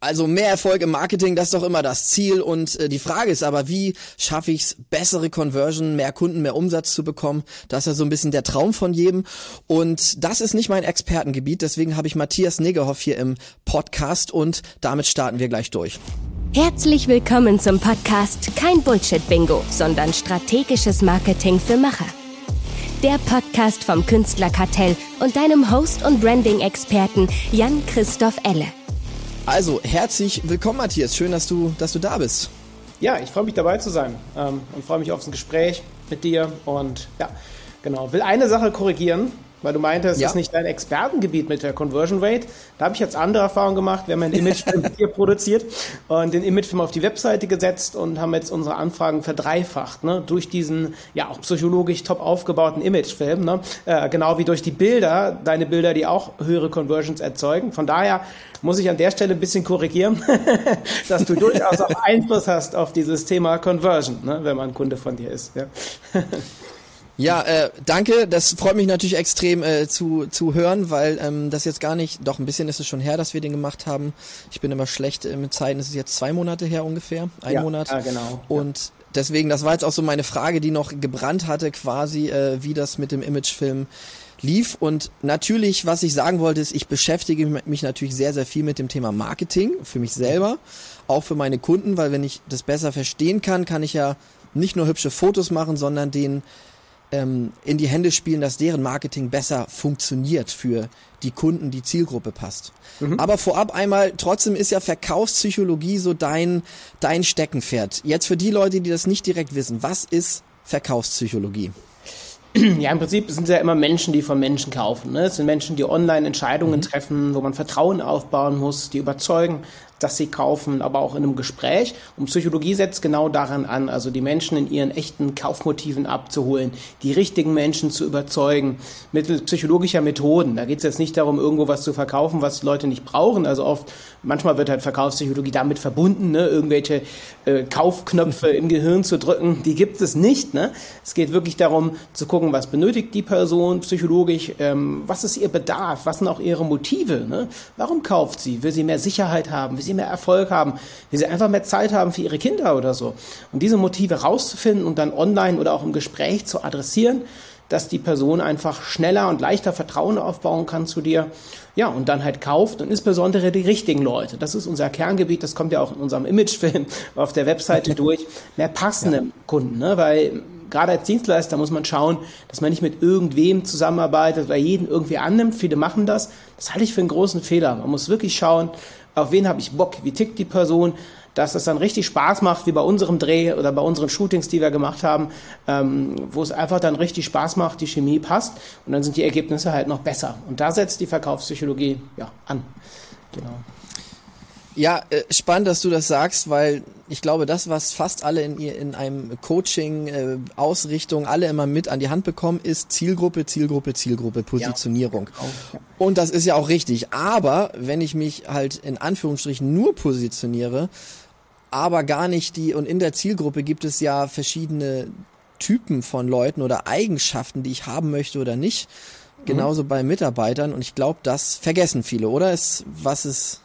Also mehr Erfolg im Marketing, das ist doch immer das Ziel. Und äh, die Frage ist aber, wie schaffe ich es, bessere Conversion, mehr Kunden, mehr Umsatz zu bekommen? Das ist ja so ein bisschen der Traum von jedem. Und das ist nicht mein Expertengebiet. Deswegen habe ich Matthias Negerhoff hier im Podcast und damit starten wir gleich durch. Herzlich willkommen zum Podcast Kein Bullshit-Bingo, sondern strategisches Marketing für Macher. Der Podcast vom Künstlerkartell und deinem Host und Branding-Experten Jan-Christoph Elle. Also, herzlich willkommen, Matthias. Schön, dass du, dass du da bist. Ja, ich freue mich dabei zu sein ähm, und freue mich auf ein Gespräch mit dir. Und ja, genau. Will eine Sache korrigieren. Weil du meintest, ja. ist nicht dein Expertengebiet mit der Conversion Rate. Da habe ich jetzt andere Erfahrungen gemacht. Wir haben einen Imagefilm hier produziert und den Imagefilm auf die Webseite gesetzt und haben jetzt unsere Anfragen verdreifacht, ne? Durch diesen, ja, auch psychologisch top aufgebauten Imagefilm, ne? Äh, genau wie durch die Bilder, deine Bilder, die auch höhere Conversions erzeugen. Von daher muss ich an der Stelle ein bisschen korrigieren, dass du durchaus auch Einfluss hast auf dieses Thema Conversion, ne? wenn man Kunde von dir ist. Ja. Ja, äh, danke. Das freut mich natürlich extrem äh, zu, zu hören, weil ähm, das jetzt gar nicht, doch ein bisschen ist es schon her, dass wir den gemacht haben. Ich bin immer schlecht äh, mit Zeiten. Es ist jetzt zwei Monate her ungefähr, ein ja, Monat. Ja, genau. Und deswegen, das war jetzt auch so meine Frage, die noch gebrannt hatte, quasi, äh, wie das mit dem Imagefilm lief. Und natürlich, was ich sagen wollte, ist, ich beschäftige mich natürlich sehr, sehr viel mit dem Thema Marketing für mich selber, auch für meine Kunden, weil wenn ich das besser verstehen kann, kann ich ja nicht nur hübsche Fotos machen, sondern den ähm, in die Hände spielen, dass deren Marketing besser funktioniert für die Kunden, die Zielgruppe passt. Mhm. Aber vorab einmal, trotzdem ist ja Verkaufspsychologie so dein, dein Steckenpferd. Jetzt für die Leute, die das nicht direkt wissen, was ist Verkaufspsychologie? Ja, im Prinzip sind es ja immer Menschen, die von Menschen kaufen. Ne? Es sind Menschen, die online Entscheidungen mhm. treffen, wo man Vertrauen aufbauen muss, die überzeugen dass sie kaufen, aber auch in einem Gespräch. Und Psychologie setzt genau daran an, also die Menschen in ihren echten Kaufmotiven abzuholen, die richtigen Menschen zu überzeugen, mittels psychologischer Methoden. Da geht es jetzt nicht darum, irgendwo was zu verkaufen, was Leute nicht brauchen. Also oft, manchmal wird halt Verkaufspsychologie damit verbunden, ne? irgendwelche äh, Kaufknöpfe im Gehirn zu drücken. Die gibt es nicht. Ne? Es geht wirklich darum, zu gucken, was benötigt die Person psychologisch, ähm, was ist ihr Bedarf, was sind auch ihre Motive. Ne? Warum kauft sie? Will sie mehr Sicherheit haben? Will sie mehr Erfolg haben, wie sie einfach mehr Zeit haben für ihre Kinder oder so. Und diese Motive rauszufinden und dann online oder auch im Gespräch zu adressieren, dass die Person einfach schneller und leichter Vertrauen aufbauen kann zu dir. Ja, und dann halt kauft und insbesondere die richtigen Leute. Das ist unser Kerngebiet, das kommt ja auch in unserem Imagefilm auf der Webseite durch. Mehr passende ja. Kunden, ne? weil gerade als Dienstleister muss man schauen, dass man nicht mit irgendwem zusammenarbeitet oder jeden irgendwie annimmt. Viele machen das. Das halte ich für einen großen Fehler. Man muss wirklich schauen, auf wen habe ich Bock, wie tickt die Person, dass es dann richtig Spaß macht, wie bei unserem Dreh oder bei unseren Shootings, die wir gemacht haben, ähm, wo es einfach dann richtig Spaß macht, die Chemie passt und dann sind die Ergebnisse halt noch besser. Und da setzt die Verkaufspsychologie ja an. Genau. Ja, äh, spannend, dass du das sagst, weil ich glaube, das, was fast alle in, in einem Coaching, äh, Ausrichtung, alle immer mit an die Hand bekommen, ist Zielgruppe, Zielgruppe, Zielgruppe, Positionierung. Ja, genau. Und das ist ja auch richtig. Aber wenn ich mich halt in Anführungsstrichen nur positioniere, aber gar nicht die, und in der Zielgruppe gibt es ja verschiedene Typen von Leuten oder Eigenschaften, die ich haben möchte oder nicht. Genauso mhm. bei Mitarbeitern. Und ich glaube, das vergessen viele, oder? Ist, was ist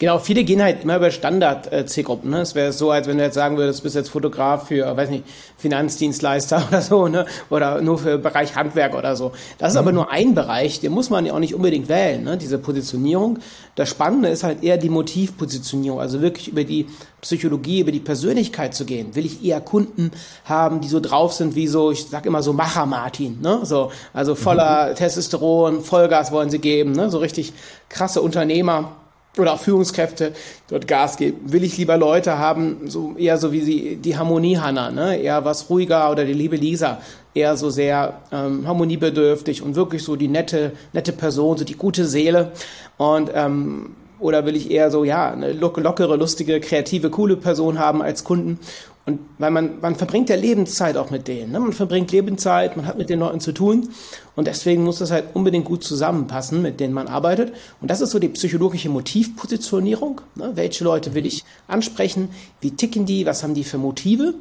Genau, viele gehen halt immer über Standard-Zielgruppen. Ne? Es wäre so, als wenn du jetzt sagen würdest, du bist jetzt Fotograf für, weiß nicht, Finanzdienstleister oder so, ne? oder nur für Bereich Handwerk oder so. Das ist mhm. aber nur ein Bereich, den muss man ja auch nicht unbedingt wählen, ne? diese Positionierung. Das Spannende ist halt eher die Motivpositionierung, also wirklich über die Psychologie, über die Persönlichkeit zu gehen. Will ich eher Kunden haben, die so drauf sind wie so, ich sag immer so Macher Martin, ne? So, also voller mhm. Testosteron, Vollgas wollen sie geben, ne? So richtig krasse Unternehmer oder auch Führungskräfte dort Gas geben. Will ich lieber Leute haben, so eher so wie sie die Harmonie Hanna, ne? eher was ruhiger oder die liebe Lisa, eher so sehr ähm, harmoniebedürftig und wirklich so die nette nette Person, so die gute Seele und ähm, oder will ich eher so ja eine lockere, lustige, kreative, coole Person haben als Kunden und weil man, man verbringt ja Lebenszeit auch mit denen. Ne? Man verbringt Lebenszeit, man hat mit den Leuten zu tun. Und deswegen muss das halt unbedingt gut zusammenpassen, mit denen man arbeitet. Und das ist so die psychologische Motivpositionierung. Ne? Welche Leute will ich ansprechen? Wie ticken die? Was haben die für Motive?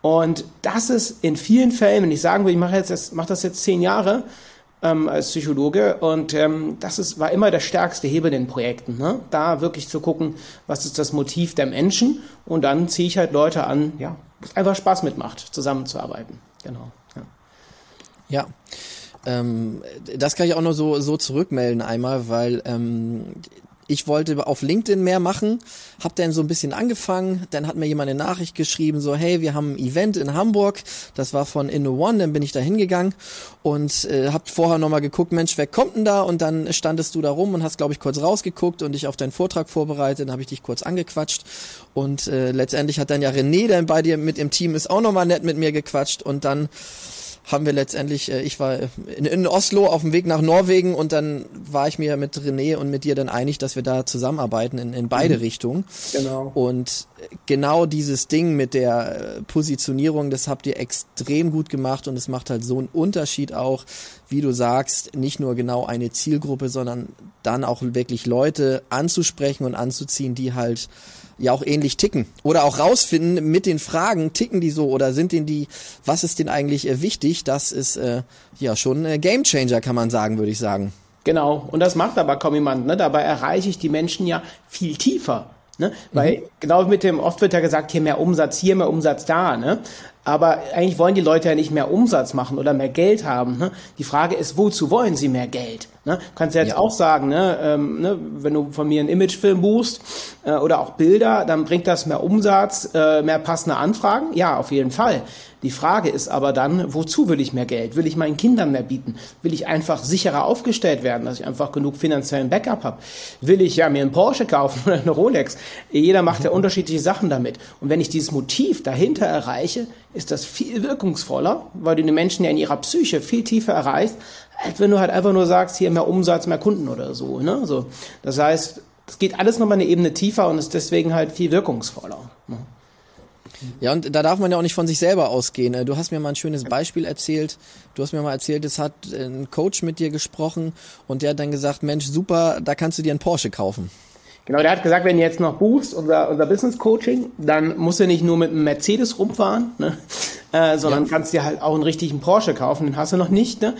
Und das ist in vielen Fällen, wenn ich sagen will, ich mache jetzt, mache das jetzt zehn Jahre, ähm, als Psychologe und ähm, das ist, war immer der stärkste Hebel in den Projekten. Ne? Da wirklich zu gucken, was ist das Motiv der Menschen und dann ziehe ich halt Leute an, ja, einfach Spaß mitmacht, zusammenzuarbeiten. Genau. Ja. ja. Ähm, das kann ich auch nur so, so zurückmelden einmal, weil ähm, ich wollte auf LinkedIn mehr machen, hab dann so ein bisschen angefangen, dann hat mir jemand eine Nachricht geschrieben, so hey, wir haben ein Event in Hamburg, das war von Inno One, dann bin ich da hingegangen und äh, hab vorher nochmal geguckt, Mensch, wer kommt denn da? Und dann standest du da rum und hast, glaube ich, kurz rausgeguckt und dich auf deinen Vortrag vorbereitet, dann habe ich dich kurz angequatscht und äh, letztendlich hat dann ja René, der bei dir mit im Team ist, auch nochmal nett mit mir gequatscht und dann haben wir letztendlich, äh, ich war in, in, Oslo auf dem Weg nach Norwegen und dann war ich mir mit René und mit dir dann einig, dass wir da zusammenarbeiten in, in beide mhm. Richtungen. Genau. Und genau dieses Ding mit der äh, Positionierung, das habt ihr extrem gut gemacht und es macht halt so einen Unterschied auch, wie du sagst, nicht nur genau eine Zielgruppe, sondern dann auch wirklich Leute anzusprechen und anzuziehen, die halt ja auch ähnlich ticken. Oder auch rausfinden mit den Fragen, ticken die so oder sind denen die, was ist denen eigentlich äh, wichtig? Das ist äh, ja schon äh, Gamechanger, kann man sagen, würde ich sagen. Genau, und das macht aber kaum jemand. Ne? Dabei erreiche ich die Menschen ja viel tiefer. Ne? Weil mhm. genau mit dem, oft wird ja gesagt, hier mehr Umsatz, hier mehr Umsatz da. Ne? Aber eigentlich wollen die Leute ja nicht mehr Umsatz machen oder mehr Geld haben. Ne? Die Frage ist, wozu wollen sie mehr Geld? Ne? Kannst du jetzt ja. auch sagen, ne, ähm, ne, wenn du von mir einen Imagefilm buchst äh, oder auch Bilder, dann bringt das mehr Umsatz, äh, mehr passende Anfragen? Ja, auf jeden Fall. Die Frage ist aber dann, wozu will ich mehr Geld? Will ich meinen Kindern mehr bieten? Will ich einfach sicherer aufgestellt werden, dass ich einfach genug finanziellen Backup habe? Will ich ja mir einen Porsche kaufen oder eine Rolex? Jeder macht ja unterschiedliche Sachen damit. Und wenn ich dieses Motiv dahinter erreiche, ist das viel wirkungsvoller, weil du die Menschen ja in ihrer Psyche viel tiefer erreichst, als wenn du halt einfach nur sagst, hier mehr Umsatz, mehr Kunden oder so. Ne? so das heißt, es geht alles nochmal eine Ebene tiefer und ist deswegen halt viel wirkungsvoller. Ne? Ja, und da darf man ja auch nicht von sich selber ausgehen. Äh, du hast mir mal ein schönes Beispiel erzählt. Du hast mir mal erzählt, es hat ein Coach mit dir gesprochen und der hat dann gesagt, Mensch, super, da kannst du dir einen Porsche kaufen. Genau, der hat gesagt, wenn du jetzt noch buchst, unser, unser Business Coaching, dann musst du nicht nur mit einem Mercedes rumfahren, ne? äh, sondern ja. kannst dir halt auch einen richtigen Porsche kaufen, den hast du noch nicht. Ne?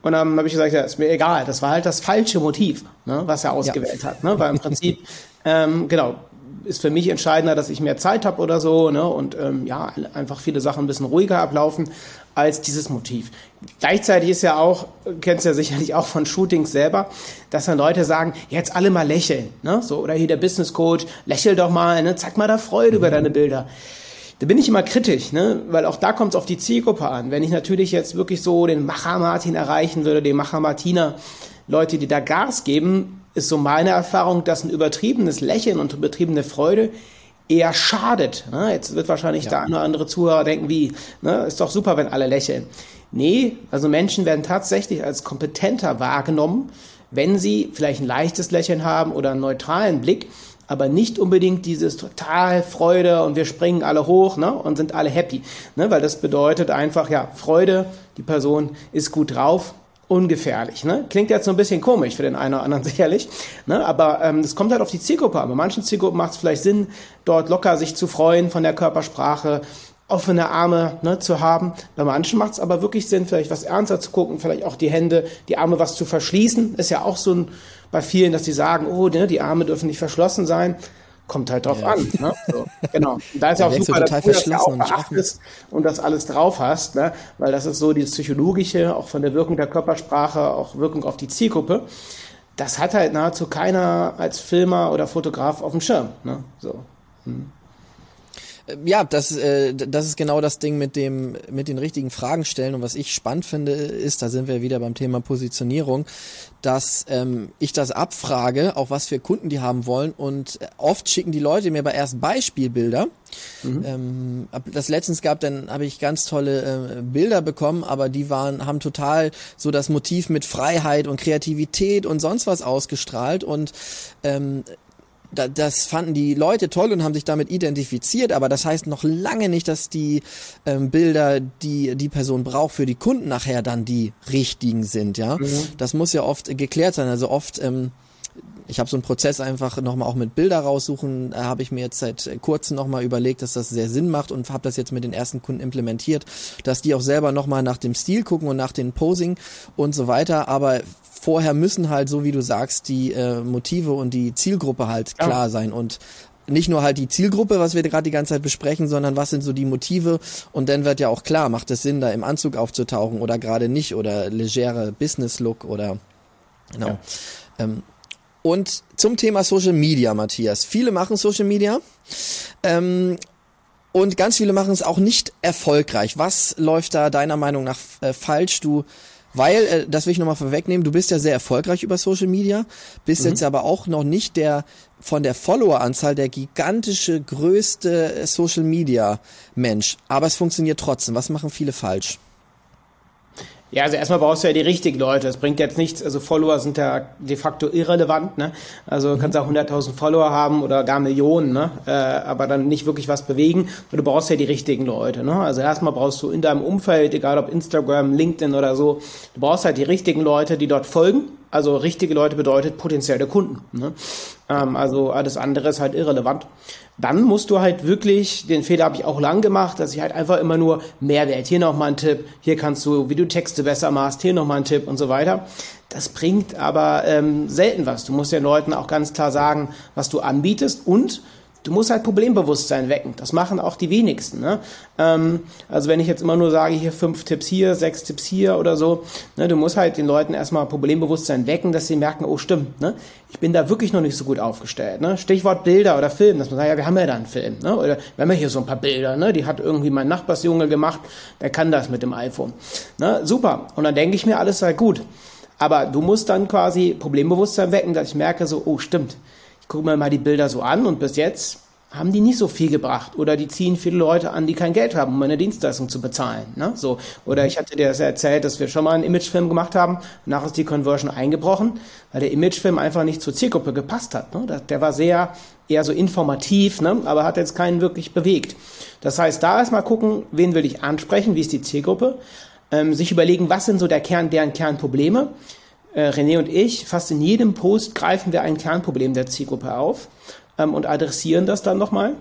Und dann habe ich gesagt, ja, ist mir egal, das war halt das falsche Motiv, ne, was er ausgewählt ja. hat. Ne? Weil im Prinzip, ähm, genau, ist für mich entscheidender, dass ich mehr Zeit habe oder so, ne? Und ähm, ja, einfach viele Sachen ein bisschen ruhiger ablaufen als dieses Motiv. Gleichzeitig ist ja auch, kennst ja sicherlich auch von Shootings selber, dass dann Leute sagen, jetzt alle mal lächeln, ne? So, oder hier der Business Coach, lächel doch mal, ne? Zeig mal da Freude mhm. über deine Bilder. Da bin ich immer kritisch, ne? weil auch da kommt es auf die Zielgruppe an. Wenn ich natürlich jetzt wirklich so den Macher Martin erreichen würde, den Macher Martina, Leute, die da Gas geben, ist so meine Erfahrung, dass ein übertriebenes Lächeln und übertriebene Freude eher schadet. Ne? Jetzt wird wahrscheinlich ja. der eine oder andere Zuhörer denken, wie, ne? ist doch super, wenn alle lächeln. Nee, also Menschen werden tatsächlich als kompetenter wahrgenommen, wenn sie vielleicht ein leichtes Lächeln haben oder einen neutralen Blick, aber nicht unbedingt dieses total Freude und wir springen alle hoch ne, und sind alle happy. Ne, weil das bedeutet einfach, ja, Freude, die Person ist gut drauf, ungefährlich. Ne? Klingt jetzt so ein bisschen komisch für den einen oder anderen sicherlich, ne? aber ähm, das kommt halt auf die Zielgruppe an. Bei manchen Zielgruppen macht es vielleicht Sinn, dort locker sich zu freuen von der Körpersprache, offene Arme ne, zu haben. Bei manchen macht es aber wirklich Sinn, vielleicht was ernster zu gucken, vielleicht auch die Hände, die Arme was zu verschließen. Ist ja auch so ein, bei vielen, dass die sagen, oh, ne, die Arme dürfen nicht verschlossen sein kommt halt drauf ja. an. Ne? So, genau. Da ist ja auch super, dass du das ja auch beachtest und das alles drauf hast, ne? weil das ist so dieses Psychologische, auch von der Wirkung der Körpersprache, auch Wirkung auf die Zielgruppe. Das hat halt nahezu keiner als Filmer oder Fotograf auf dem Schirm. Ne? So. Hm. Ja, das, äh, das ist genau das Ding mit dem, mit den richtigen Fragen stellen. Und was ich spannend finde, ist, da sind wir wieder beim Thema Positionierung, dass ähm, ich das abfrage, auch was für Kunden die haben wollen. Und oft schicken die Leute mir bei erst Beispielbilder. Mhm. Ähm, das letztens gab, dann habe ich ganz tolle äh, Bilder bekommen, aber die waren, haben total so das Motiv mit Freiheit und Kreativität und sonst was ausgestrahlt. Und ähm, das fanden die Leute toll und haben sich damit identifiziert, aber das heißt noch lange nicht, dass die ähm, Bilder, die die Person braucht für die Kunden nachher dann die richtigen sind, ja. Mhm. Das muss ja oft geklärt sein. Also oft ähm, ich habe so einen Prozess einfach nochmal auch mit Bilder raussuchen, da habe ich mir jetzt seit kurzem nochmal überlegt, dass das sehr Sinn macht und habe das jetzt mit den ersten Kunden implementiert, dass die auch selber nochmal nach dem Stil gucken und nach den Posing und so weiter, aber vorher müssen halt, so wie du sagst, die äh, Motive und die Zielgruppe halt klar ja. sein und nicht nur halt die Zielgruppe, was wir gerade die ganze Zeit besprechen, sondern was sind so die Motive und dann wird ja auch klar, macht es Sinn, da im Anzug aufzutauchen oder gerade nicht oder legere Business-Look oder genau. Ja. Ähm, und zum Thema Social Media, Matthias. Viele machen Social Media. Ähm, und ganz viele machen es auch nicht erfolgreich. Was läuft da deiner Meinung nach äh, falsch? Du weil, äh, das will ich nochmal vorwegnehmen, du bist ja sehr erfolgreich über Social Media, bist mhm. jetzt aber auch noch nicht der von der Followeranzahl der gigantische, größte Social Media Mensch. Aber es funktioniert trotzdem. Was machen viele falsch? Ja, also erstmal brauchst du ja die richtigen Leute. Es bringt jetzt nichts, also Follower sind ja de facto irrelevant, ne? Also du kannst auch 100.000 Follower haben oder gar Millionen, ne? Äh, aber dann nicht wirklich was bewegen. Und du brauchst ja die richtigen Leute, ne? Also erstmal brauchst du in deinem Umfeld, egal ob Instagram, LinkedIn oder so, du brauchst halt die richtigen Leute, die dort folgen. Also richtige Leute bedeutet potenzielle Kunden, ne? Ähm, also alles andere ist halt irrelevant dann musst du halt wirklich, den Fehler habe ich auch lang gemacht, dass ich halt einfach immer nur Mehrwert, hier nochmal ein Tipp, hier kannst du, wie du Texte besser machst, hier nochmal ein Tipp und so weiter. Das bringt aber ähm, selten was. Du musst den Leuten auch ganz klar sagen, was du anbietest und Du musst halt Problembewusstsein wecken. Das machen auch die wenigsten. Ne? Ähm, also wenn ich jetzt immer nur sage, hier fünf Tipps hier, sechs Tipps hier oder so, ne, du musst halt den Leuten erstmal Problembewusstsein wecken, dass sie merken, oh stimmt, ne? ich bin da wirklich noch nicht so gut aufgestellt. Ne? Stichwort Bilder oder Film, dass man sagt, ja, wir haben ja da einen Film. Ne? Oder wir haben ja hier so ein paar Bilder, ne? die hat irgendwie mein Nachbarsjunge gemacht, der kann das mit dem iPhone. Ne? Super. Und dann denke ich mir, alles sei gut. Aber du musst dann quasi Problembewusstsein wecken, dass ich merke so, oh stimmt, gucke mir mal die Bilder so an und bis jetzt haben die nicht so viel gebracht oder die ziehen viele Leute an, die kein Geld haben, um eine Dienstleistung zu bezahlen. Ne? So oder ich hatte dir das erzählt, dass wir schon mal einen Imagefilm gemacht haben. Danach ist die Conversion eingebrochen, weil der Imagefilm einfach nicht zur Zielgruppe gepasst hat. Ne? Der war sehr eher so informativ, ne? aber hat jetzt keinen wirklich bewegt. Das heißt, da erstmal gucken, wen will ich ansprechen, wie ist die Zielgruppe, ähm, sich überlegen, was sind so der Kern, deren Kernprobleme äh, René und ich, fast in jedem Post greifen wir ein Kernproblem der Zielgruppe auf ähm, und adressieren das dann nochmal.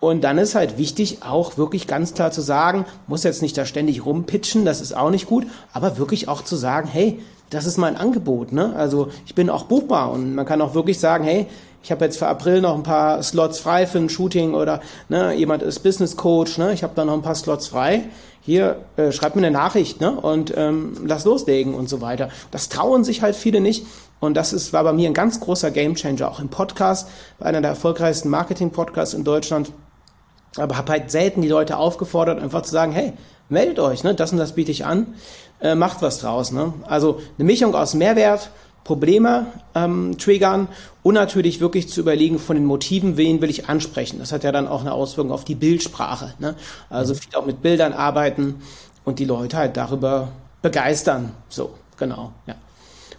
Und dann ist halt wichtig, auch wirklich ganz klar zu sagen, muss jetzt nicht da ständig rumpitchen, das ist auch nicht gut, aber wirklich auch zu sagen, hey, das ist mein Angebot, ne? Also ich bin auch buchbar und man kann auch wirklich sagen, hey, ich habe jetzt für April noch ein paar Slots frei für ein Shooting oder ne, jemand ist Business Coach, ne, ich habe da noch ein paar Slots frei. Hier, äh, schreib mir eine Nachricht ne, und ähm, lass loslegen und so weiter. Das trauen sich halt viele nicht. Und das ist, war bei mir ein ganz großer Gamechanger, auch im Podcast, bei einer der erfolgreichsten Marketing-Podcasts in Deutschland. Aber habe halt selten die Leute aufgefordert, einfach zu sagen, hey, meldet euch, ne, das und das biete ich an, äh, macht was draus. Ne? Also eine Mischung aus Mehrwert, Probleme ähm, triggern und natürlich wirklich zu überlegen von den Motiven, wen will ich ansprechen. Das hat ja dann auch eine Auswirkung auf die Bildsprache. Ne? Also mhm. viel auch mit Bildern arbeiten und die Leute halt darüber begeistern. So, genau, ja.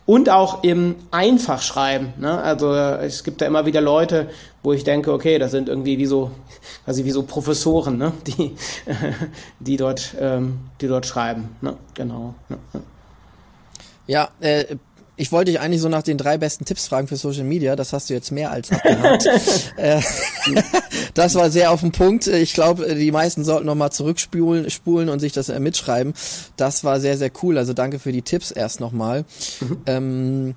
Und auch im einfach schreiben. Ne? Also es gibt da immer wieder Leute, wo ich denke, okay, das sind irgendwie wie so, quasi wie so Professoren, ne? die, die dort, ähm, die dort schreiben. Ne? Genau. Ne? Ja, äh, ich wollte dich eigentlich so nach den drei besten Tipps fragen für Social Media. Das hast du jetzt mehr als abgehakt. Äh, das war sehr auf den Punkt. Ich glaube, die meisten sollten noch mal zurückspulen spulen und sich das äh, mitschreiben. Das war sehr, sehr cool. Also danke für die Tipps erst nochmal. Mhm. Ähm,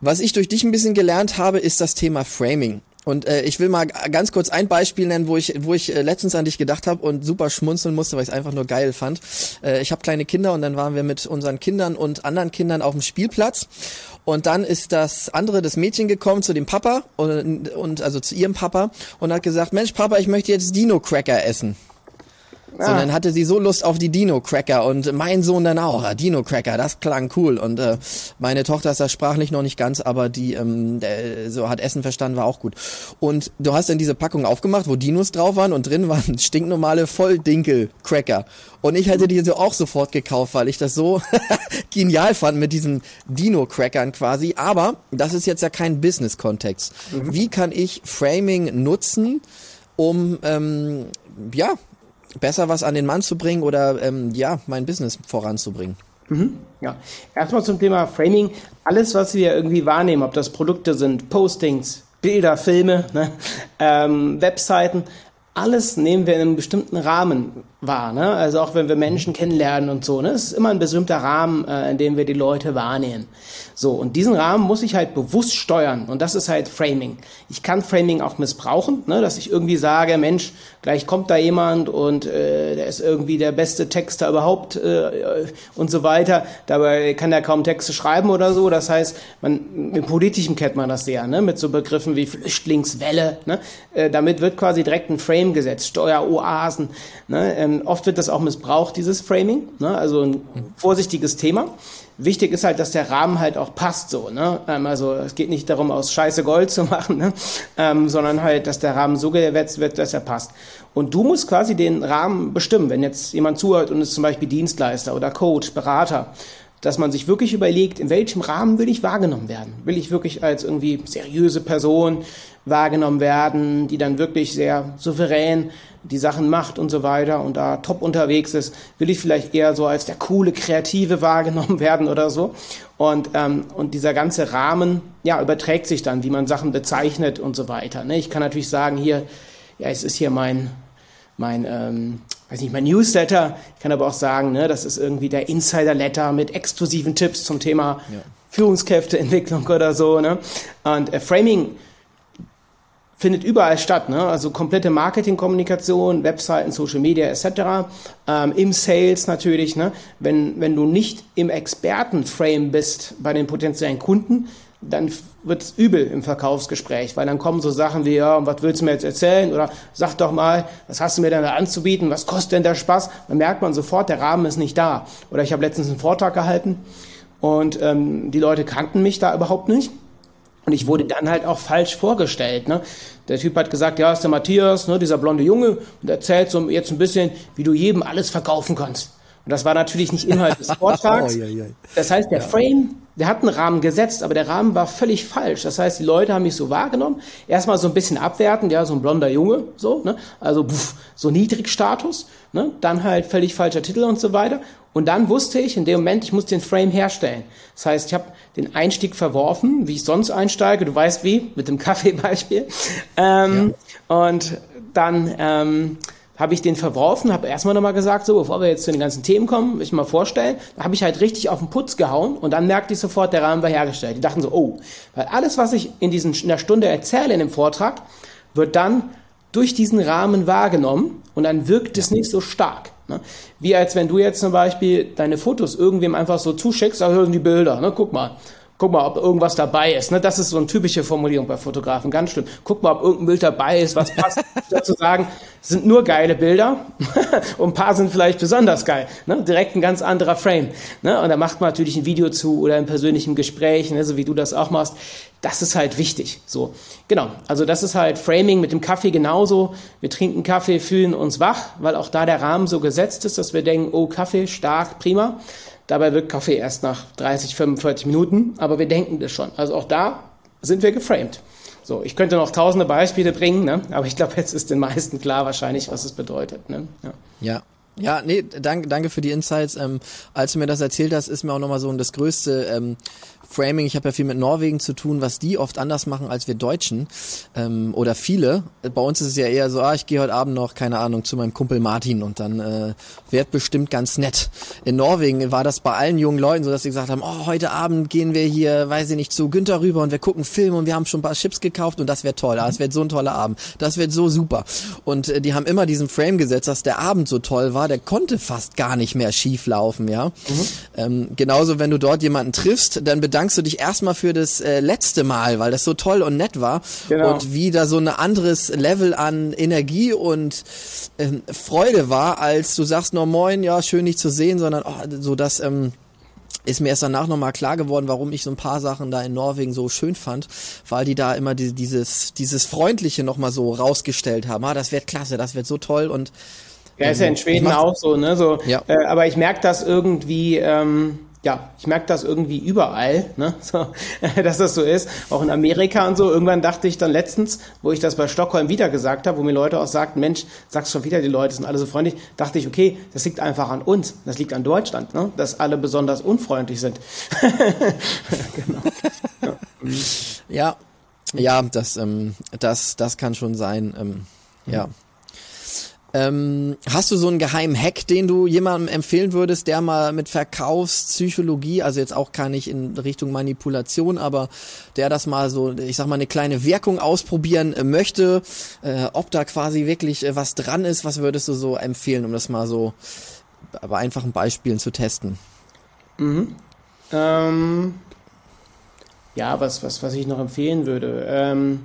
was ich durch dich ein bisschen gelernt habe, ist das Thema Framing. Und äh, ich will mal ganz kurz ein Beispiel nennen, wo ich, wo ich äh, letztens an dich gedacht habe und super schmunzeln musste, weil ich es einfach nur geil fand. Äh, ich habe kleine Kinder und dann waren wir mit unseren Kindern und anderen Kindern auf dem Spielplatz. Und dann ist das andere, das Mädchen gekommen zu dem Papa und, und also zu ihrem Papa und hat gesagt, Mensch Papa, ich möchte jetzt Dino Cracker essen. Ah. Sondern hatte sie so Lust auf die Dino-Cracker und mein Sohn dann auch. Ah, Dino-Cracker, das klang cool. Und äh, meine Tochter ist da sprachlich noch nicht ganz, aber die ähm, äh, so hat Essen verstanden, war auch gut. Und du hast dann diese Packung aufgemacht, wo Dinos drauf waren und drin waren stinknormale Volldinkel-Cracker. Und ich hätte die so auch sofort gekauft, weil ich das so genial fand mit diesen Dino-Crackern quasi. Aber das ist jetzt ja kein Business-Kontext. Mhm. Wie kann ich Framing nutzen, um ähm, ja besser was an den Mann zu bringen oder ähm, ja, mein Business voranzubringen. Mhm. Ja, erstmal zum Thema Framing. Alles, was wir irgendwie wahrnehmen, ob das Produkte sind, Postings, Bilder, Filme, ne, ähm, Webseiten, alles nehmen wir in einem bestimmten Rahmen wahr. Ne? Also auch wenn wir Menschen kennenlernen und so. Ne? Es ist immer ein bestimmter Rahmen, äh, in dem wir die Leute wahrnehmen. So, und diesen Rahmen muss ich halt bewusst steuern. Und das ist halt Framing. Ich kann Framing auch missbrauchen, ne? dass ich irgendwie sage, Mensch, gleich kommt da jemand und äh, der ist irgendwie der beste Texter überhaupt äh, und so weiter. Dabei kann er kaum Texte schreiben oder so. Das heißt, man, im Politischen kennt man das sehr, ne? mit so Begriffen wie Flüchtlingswelle. Ne? Äh, damit wird quasi direkt ein Frame gesetzt, Steueroasen. Ne? Ähm, oft wird das auch missbraucht, dieses Framing. Ne? Also ein vorsichtiges Thema. Wichtig ist halt, dass der Rahmen halt auch passt so. Ne? Ähm, also es geht nicht darum, aus Scheiße Gold zu machen, ne? ähm, sondern halt, dass der Rahmen so gewetzt wird, dass er passt. Und du musst quasi den Rahmen bestimmen. Wenn jetzt jemand zuhört und ist zum Beispiel Dienstleister oder Coach, Berater, dass man sich wirklich überlegt, in welchem Rahmen will ich wahrgenommen werden? Will ich wirklich als irgendwie seriöse Person wahrgenommen werden, die dann wirklich sehr souverän die Sachen macht und so weiter und da top unterwegs ist, will ich vielleicht eher so als der coole Kreative wahrgenommen werden oder so. Und, ähm, und dieser ganze Rahmen, ja, überträgt sich dann, wie man Sachen bezeichnet und so weiter. Ne? Ich kann natürlich sagen, hier, ja, es ist hier mein, mein, ähm, weiß nicht, mein Newsletter. Ich kann aber auch sagen, ne, das ist irgendwie der Insider-Letter mit exklusiven Tipps zum Thema ja. Führungskräfteentwicklung oder so. Ne? Und äh, Framing findet überall statt, ne? also komplette Marketingkommunikation, Webseiten, Social Media etc., ähm, im Sales natürlich. Ne? Wenn, wenn du nicht im Expertenframe bist bei den potenziellen Kunden, dann wird es übel im Verkaufsgespräch, weil dann kommen so Sachen wie, ja, was willst du mir jetzt erzählen? Oder sag doch mal, was hast du mir denn da anzubieten? Was kostet denn der Spaß? Dann merkt man sofort, der Rahmen ist nicht da. Oder ich habe letztens einen Vortrag gehalten und ähm, die Leute kannten mich da überhaupt nicht. Und ich wurde dann halt auch falsch vorgestellt. Ne? Der Typ hat gesagt, ja, ist der Matthias, ne, dieser blonde Junge, und erzählt so jetzt ein bisschen, wie du jedem alles verkaufen kannst. Und das war natürlich nicht Inhalt des Vortrags. Das heißt, der Frame, der hat einen Rahmen gesetzt, aber der Rahmen war völlig falsch. Das heißt, die Leute haben mich so wahrgenommen. Erstmal so ein bisschen abwertend, ja, so ein blonder Junge, so, ne? Also pff, so Niedrigstatus, ne? Dann halt völlig falscher Titel und so weiter. Und dann wusste ich in dem Moment, ich muss den Frame herstellen. Das heißt, ich habe den Einstieg verworfen, wie ich sonst einsteige. Du weißt wie, mit dem Kaffeebeispiel. Ähm, ja. Und dann ähm, habe ich den verworfen, habe erstmal nochmal gesagt, so, bevor wir jetzt zu den ganzen Themen kommen, ich mal vorstellen, da habe ich halt richtig auf den Putz gehauen und dann merkte ich sofort, der Rahmen war hergestellt. Die dachten so, oh, weil alles, was ich in, diesen, in der Stunde erzähle in dem Vortrag, wird dann durch diesen Rahmen wahrgenommen und dann wirkt es nicht so stark. Ne? Wie als wenn du jetzt zum Beispiel deine Fotos irgendwem einfach so zuschickst, da hören die Bilder, ne? guck mal. Guck mal, ob irgendwas dabei ist. Ne? Das ist so eine typische Formulierung bei Fotografen, ganz schlimm. Guck mal, ob irgendein Bild dabei ist, was passt. Statt zu sagen, sind nur geile Bilder und ein paar sind vielleicht besonders geil. Ne? Direkt ein ganz anderer Frame. Ne? Und da macht man natürlich ein Video zu oder ein persönlichen Gespräch, ne? so wie du das auch machst. Das ist halt wichtig. So, genau. Also das ist halt Framing mit dem Kaffee genauso. Wir trinken Kaffee, fühlen uns wach, weil auch da der Rahmen so gesetzt ist, dass wir denken, oh Kaffee, stark, prima. Dabei wirkt Kaffee erst nach 30, 45 Minuten, aber wir denken das schon. Also auch da sind wir geframed. So, ich könnte noch tausende Beispiele bringen, ne? aber ich glaube, jetzt ist den meisten klar wahrscheinlich, was es bedeutet. Ne? Ja. ja. Ja, nee, danke, danke für die Insights. Ähm, als du mir das erzählt hast, ist mir auch nochmal so das größte ähm, Framing, ich habe ja viel mit Norwegen zu tun, was die oft anders machen als wir Deutschen ähm, oder viele. Bei uns ist es ja eher so, ah, ich gehe heute Abend noch, keine Ahnung, zu meinem Kumpel Martin und dann äh, wird bestimmt ganz nett. In Norwegen war das bei allen jungen Leuten so, dass sie gesagt haben, oh, heute Abend gehen wir hier, weiß ich nicht, zu Günther rüber und wir gucken Film und wir haben schon ein paar Chips gekauft und das wird toll, das wird so ein toller Abend, das wird so super. Und äh, die haben immer diesen Frame gesetzt, dass der Abend so toll war, der konnte fast gar nicht mehr schief laufen, ja. Mhm. Ähm, genauso, wenn du dort jemanden triffst, dann bedankst bedankst du dich erstmal für das äh, letzte Mal, weil das so toll und nett war genau. und wie da so ein anderes Level an Energie und äh, Freude war, als du sagst, nur moin, ja, schön dich zu sehen, sondern oh, so das ähm, ist mir erst danach nochmal klar geworden, warum ich so ein paar Sachen da in Norwegen so schön fand, weil die da immer die, dieses, dieses Freundliche nochmal so rausgestellt haben. Ah, das wird klasse, das wird so toll und ja, ist ja in Schweden auch so, ne? So, ja. Äh, aber ich merke das irgendwie, ähm, ja, ich merke das irgendwie überall, ne? so, dass das so ist, auch in Amerika und so. Irgendwann dachte ich dann letztens, wo ich das bei Stockholm wieder gesagt habe, wo mir Leute auch sagten, Mensch, sagst schon wieder, die Leute sind alle so freundlich, dachte ich, okay, das liegt einfach an uns, das liegt an Deutschland, ne? dass alle besonders unfreundlich sind. genau. Ja, ja, das, ähm, das, das kann schon sein. Ähm, ja. Ähm, hast du so einen geheimen Hack, den du jemandem empfehlen würdest, der mal mit Verkaufspsychologie, also jetzt auch gar nicht in Richtung Manipulation, aber der das mal so, ich sag mal, eine kleine Wirkung ausprobieren äh, möchte, äh, ob da quasi wirklich äh, was dran ist, was würdest du so empfehlen, um das mal so bei einfachen Beispielen zu testen? Mhm. Ähm, ja, was, was, was ich noch empfehlen würde. Ähm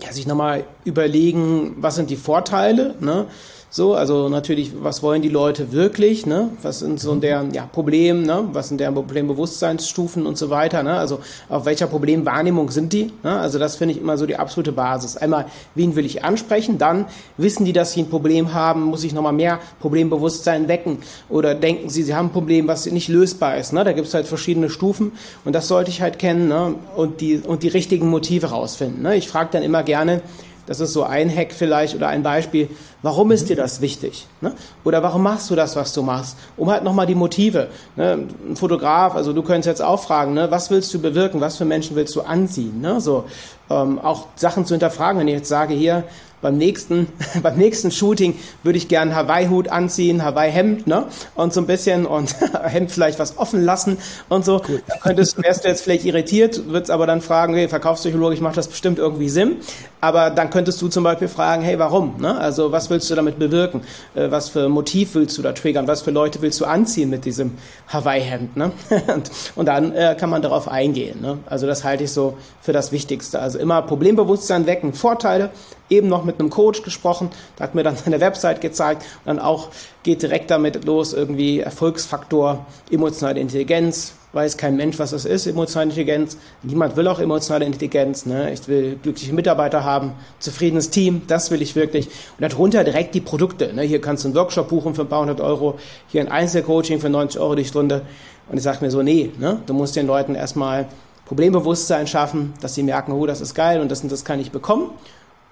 ja, sich nochmal überlegen, was sind die Vorteile, ne? So, also natürlich, was wollen die Leute wirklich, ne? Was sind so deren ja, Problem, ne? Was sind deren Problembewusstseinsstufen und so weiter, ne? Also auf welcher Problemwahrnehmung sind die? Ne? Also das finde ich immer so die absolute Basis. Einmal, wen will ich ansprechen? Dann wissen die, dass sie ein Problem haben, muss ich nochmal mehr Problembewusstsein wecken? Oder denken sie, sie haben ein Problem, was nicht lösbar ist, ne? Da gibt es halt verschiedene Stufen und das sollte ich halt kennen, ne? Und die, und die richtigen Motive rausfinden. Ne? Ich frage dann immer gerne, das ist so ein Hack vielleicht oder ein Beispiel. Warum ist dir das wichtig? Ne? Oder warum machst du das, was du machst? Um halt nochmal die Motive. Ne? Ein Fotograf, also du könntest jetzt auch fragen, ne? was willst du bewirken? Was für Menschen willst du anziehen? Ne? So, ähm, auch Sachen zu hinterfragen. Wenn ich jetzt sage, hier, beim nächsten, beim nächsten Shooting würde ich gern Hawaii-Hut anziehen, Hawaii-Hemd, ne? Und so ein bisschen und Hemd vielleicht was offen lassen und so. Cool. Da könntest, wärst du jetzt vielleicht irritiert, würdest aber dann fragen, hey, verkaufspsychologisch macht das bestimmt irgendwie Sinn. Aber dann könntest du zum Beispiel fragen, hey, warum? Ne? Also was willst du damit bewirken? Äh, was für Motiv willst du da triggern? Was für Leute willst du anziehen mit diesem Hawaii-Hemd? Ne? und, und dann äh, kann man darauf eingehen. Ne? Also das halte ich so für das Wichtigste. Also immer Problembewusstsein wecken, Vorteile, eben noch mit einem Coach gesprochen, der hat mir dann seine Website gezeigt und dann auch geht direkt damit los, irgendwie Erfolgsfaktor, emotionale Intelligenz, weiß kein Mensch, was das ist, emotionale Intelligenz. Niemand will auch emotionale Intelligenz. Ne? Ich will glückliche Mitarbeiter haben, zufriedenes Team, das will ich wirklich. Und darunter direkt die Produkte. Ne? Hier kannst du einen Workshop buchen für ein paar hundert Euro, hier ein Einzelcoaching für 90 Euro die Stunde. Und ich sage mir so, nee, ne? du musst den Leuten erstmal Problembewusstsein schaffen, dass sie merken, oh, das ist geil und das und das kann ich bekommen.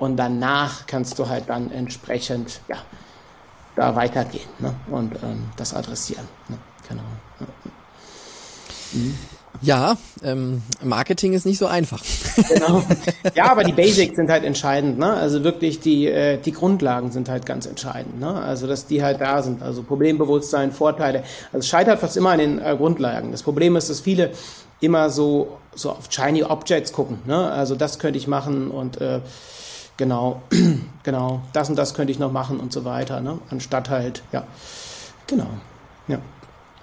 Und danach kannst du halt dann entsprechend, ja, da weitergehen ne? und ähm, das adressieren. Ne? Genau. Ja. Mhm. Ja, ähm, Marketing ist nicht so einfach. Genau. Ja, aber die Basics sind halt entscheidend. Ne? Also wirklich die, äh, die Grundlagen sind halt ganz entscheidend. Ne? Also dass die halt da sind. Also Problembewusstsein, Vorteile. Also es scheitert fast immer an den äh, Grundlagen. Das Problem ist, dass viele immer so, so auf shiny Objects gucken. Ne? Also das könnte ich machen und äh, genau, genau, das und das könnte ich noch machen und so weiter. Ne? Anstatt halt, ja, genau, ja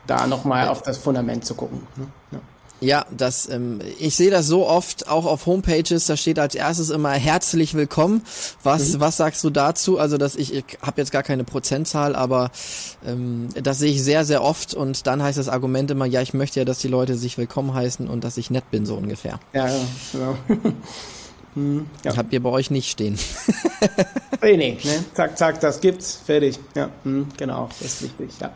da nochmal auf das Fundament zu gucken. Ne? Ja. Ja, das, ähm, ich sehe das so oft, auch auf Homepages, da steht als erstes immer herzlich willkommen. Was, mhm. was sagst du dazu? Also, dass ich, ich habe jetzt gar keine Prozentzahl, aber ähm, das sehe ich sehr, sehr oft und dann heißt das Argument immer, ja, ich möchte ja, dass die Leute sich willkommen heißen und dass ich nett bin, so ungefähr. Ja, ja, genau. Hm, ja. Habt ihr bei euch nicht stehen. nee, nee, ne? Zack, zack, das gibt's. Fertig. Ja, hm, genau, das ist wichtig, ja.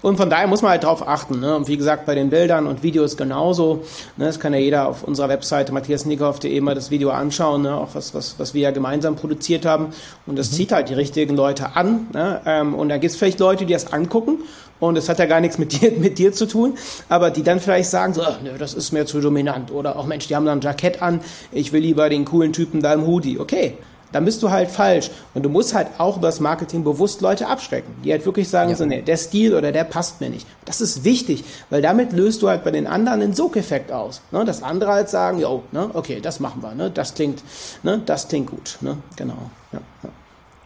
Und von daher muss man halt drauf achten. Ne? Und wie gesagt, bei den Bildern und Videos genauso. Ne? Das kann ja jeder auf unserer Webseite matthiasnickhoff.de mal das Video anschauen, ne? auch was, was, was wir ja gemeinsam produziert haben. Und das mhm. zieht halt die richtigen Leute an. Ne? Ähm, und da gibt's vielleicht Leute, die das angucken und es hat ja gar nichts mit dir, mit dir zu tun, aber die dann vielleicht sagen so, nö, das ist mir zu dominant oder auch Mensch, die haben da ein Jackett an, ich will lieber den coolen Typen da im Hoodie. Okay, dann bist du halt falsch und du musst halt auch über das Marketing bewusst Leute abschrecken, die halt wirklich sagen ja. so, nee, der Stil oder der passt mir nicht. Das ist wichtig, weil damit löst du halt bei den anderen den Sogeffekt aus, ne? dass andere halt sagen, jo, ne, okay, das machen wir, ne, das klingt, ne, das klingt gut, ne, genau, ja. ja.